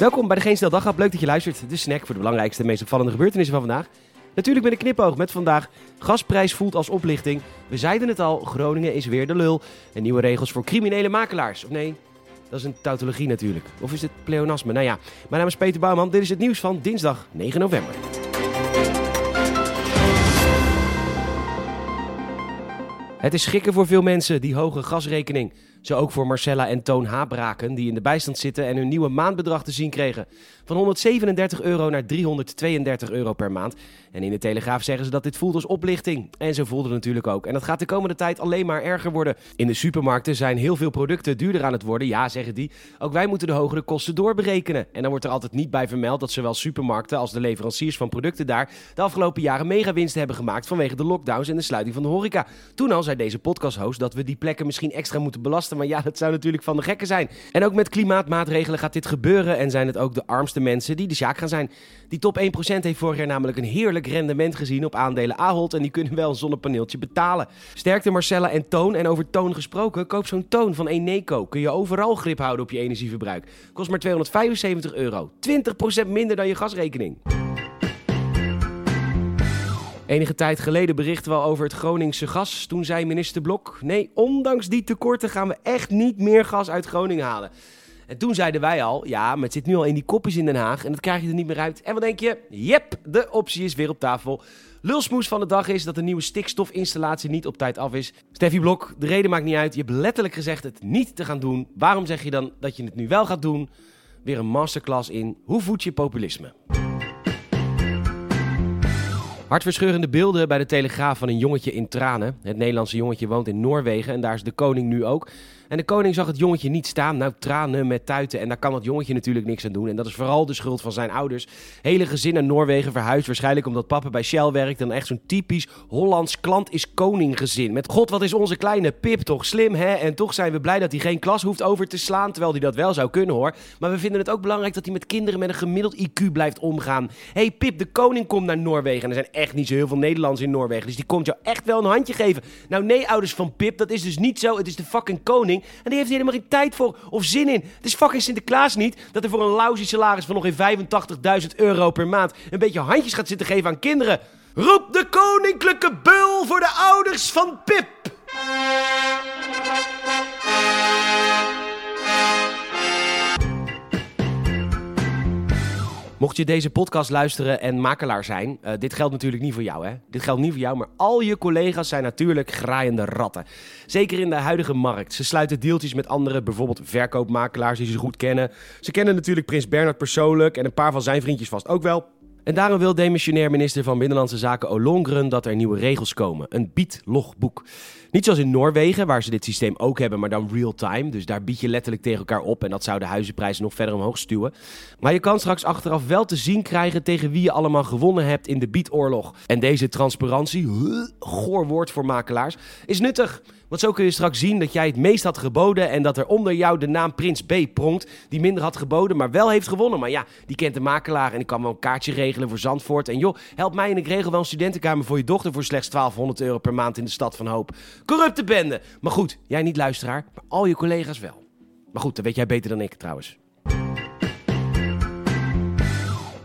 Welkom bij de Geen Stel. Leuk dat je luistert. De snack voor de belangrijkste en meest opvallende gebeurtenissen van vandaag. Natuurlijk met een knipoog met vandaag. Gasprijs voelt als oplichting. We zeiden het al, Groningen is weer de lul. En nieuwe regels voor criminele makelaars. Of nee, dat is een tautologie natuurlijk. Of is het pleonasme? Nou ja, mijn naam is Peter Bouwman. Dit is het nieuws van dinsdag 9 november. Het is schrikken voor veel mensen, die hoge gasrekening. Zo ook voor Marcella en Toon Habraken, die in de bijstand zitten en hun nieuwe maandbedrag te zien kregen. Van 137 euro naar 332 euro per maand. En in de Telegraaf zeggen ze dat dit voelt als oplichting. En zo voelde het natuurlijk ook. En dat gaat de komende tijd alleen maar erger worden. In de supermarkten zijn heel veel producten duurder aan het worden. Ja, zeggen die. Ook wij moeten de hogere kosten doorberekenen. En dan wordt er altijd niet bij vermeld dat zowel supermarkten als de leveranciers van producten daar de afgelopen jaren megawinsten hebben gemaakt vanwege de lockdowns en de sluiting van de horeca. Toen al zei deze podcasthost dat we die plekken misschien extra moeten belasten. Maar ja, dat zou natuurlijk van de gekken zijn. En ook met klimaatmaatregelen gaat dit gebeuren. En zijn het ook de armste mensen die de zaak gaan zijn. Die top 1% heeft vorig jaar namelijk een heerlijk rendement gezien op aandelen Ahold. En die kunnen wel een zonnepaneeltje betalen. Sterkte Marcella en Toon. En over Toon gesproken, koop zo'n Toon van Eneco. Kun je overal grip houden op je energieverbruik. Kost maar 275 euro. 20% minder dan je gasrekening. Enige tijd geleden berichten we over het Groningse gas. Toen zei minister Blok: Nee, ondanks die tekorten gaan we echt niet meer gas uit Groningen halen. En toen zeiden wij al: Ja, maar het zit nu al in die kopjes in Den Haag en dat krijg je er niet meer uit. En wat denk je? Jep, de optie is weer op tafel. Lulsmoes van de dag is dat de nieuwe stikstofinstallatie niet op tijd af is. Steffi Blok, de reden maakt niet uit. Je hebt letterlijk gezegd het niet te gaan doen. Waarom zeg je dan dat je het nu wel gaat doen? Weer een masterclass in hoe voed je populisme. Hartverscheurende beelden bij de Telegraaf van een jongetje in tranen. Het Nederlandse jongetje woont in Noorwegen en daar is de koning nu ook. En de koning zag het jongetje niet staan. Nou, tranen met tuiten. En daar kan dat jongetje natuurlijk niks aan doen. En dat is vooral de schuld van zijn ouders. Hele gezin naar Noorwegen verhuisd. Waarschijnlijk omdat papa bij Shell werkt. En echt zo'n typisch Hollands klant is koning gezin. Met god, wat is onze kleine Pip toch slim, hè? En toch zijn we blij dat hij geen klas hoeft over te slaan. Terwijl hij dat wel zou kunnen, hoor. Maar we vinden het ook belangrijk dat hij met kinderen met een gemiddeld IQ blijft omgaan. hey, Pip, de koning komt naar Noorwegen. En er zijn echt niet zo heel veel Nederlanders in Noorwegen. Dus die komt jou echt wel een handje geven. Nou, nee, ouders van Pip, dat is dus niet zo. Het is de fucking koning. En die heeft hier helemaal geen tijd voor of zin in. Het is fucking Sinterklaas niet dat er voor een lousy salaris van nog geen 85.000 euro per maand een beetje handjes gaat zitten geven aan kinderen. Roep de koninklijke beul voor de ouders van Pip! Mocht je deze podcast luisteren en makelaar zijn, uh, dit geldt natuurlijk niet voor jou, hè? Dit geldt niet voor jou, maar al je collega's zijn natuurlijk graaiende ratten. Zeker in de huidige markt. Ze sluiten deeltjes met andere, bijvoorbeeld verkoopmakelaars die ze goed kennen. Ze kennen natuurlijk Prins Bernhard persoonlijk en een paar van zijn vriendjes vast ook wel. En daarom wil demissionair minister van Binnenlandse Zaken Olongren dat er nieuwe regels komen. Een biedlogboek. Niet zoals in Noorwegen, waar ze dit systeem ook hebben, maar dan real-time. Dus daar bied je letterlijk tegen elkaar op en dat zou de huizenprijzen nog verder omhoog stuwen. Maar je kan straks achteraf wel te zien krijgen tegen wie je allemaal gewonnen hebt in de bietoorlog. En deze transparantie, goor woord voor makelaars, is nuttig. Want zo kun je straks zien dat jij het meest had geboden en dat er onder jou de naam Prins B pronkt, die minder had geboden, maar wel heeft gewonnen. Maar ja, die kent de makelaar en ik kan wel een kaartje regelen voor Zandvoort. En joh, help mij en ik regel wel een studentenkamer voor je dochter voor slechts 1200 euro per maand in de stad van Hoop. Corrupte bende. Maar goed, jij niet luisteraar, maar al je collega's wel. Maar goed, dat weet jij beter dan ik trouwens.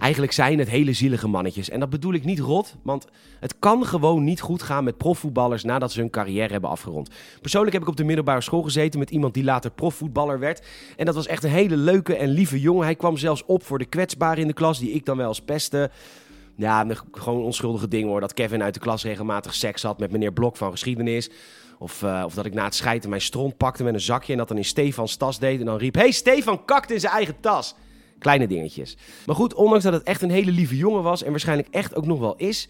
Eigenlijk zijn het hele zielige mannetjes. En dat bedoel ik niet rot, want het kan gewoon niet goed gaan met profvoetballers nadat ze hun carrière hebben afgerond. Persoonlijk heb ik op de middelbare school gezeten met iemand die later profvoetballer werd. En dat was echt een hele leuke en lieve jongen. Hij kwam zelfs op voor de kwetsbaren in de klas, die ik dan wel eens pestte. Ja, gewoon onschuldige dingen hoor. Dat Kevin uit de klas regelmatig seks had met meneer Blok van geschiedenis. Of, uh, of dat ik na het schijten mijn stront pakte met een zakje en dat dan in Stefans tas deed. En dan riep: hey, Stefan kakt in zijn eigen tas. Kleine dingetjes. Maar goed, ondanks dat het echt een hele lieve jongen was en waarschijnlijk echt ook nog wel is,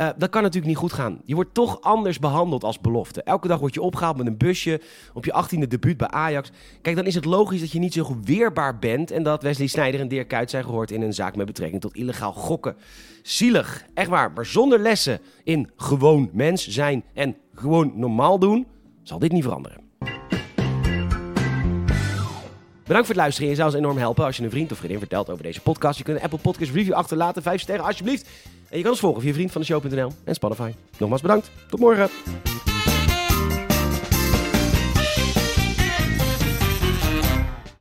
uh, dat kan natuurlijk niet goed gaan. Je wordt toch anders behandeld als belofte. Elke dag word je opgehaald met een busje op je 18e debuut bij Ajax. Kijk, dan is het logisch dat je niet zo weerbaar bent en dat Wesley Sneijder en Dirk Kuyt zijn gehoord in een zaak met betrekking tot illegaal gokken. Zielig, echt waar. Maar zonder lessen in gewoon mens zijn en gewoon normaal doen, zal dit niet veranderen. Bedankt voor het luisteren. Je zou ons enorm helpen als je een vriend of vriendin vertelt over deze podcast. Je kunt een Apple Podcast review achterlaten. Vijf sterren alsjeblieft. En je kan ons volgen via vriend van de show.nl en Spotify. Nogmaals bedankt. Tot morgen.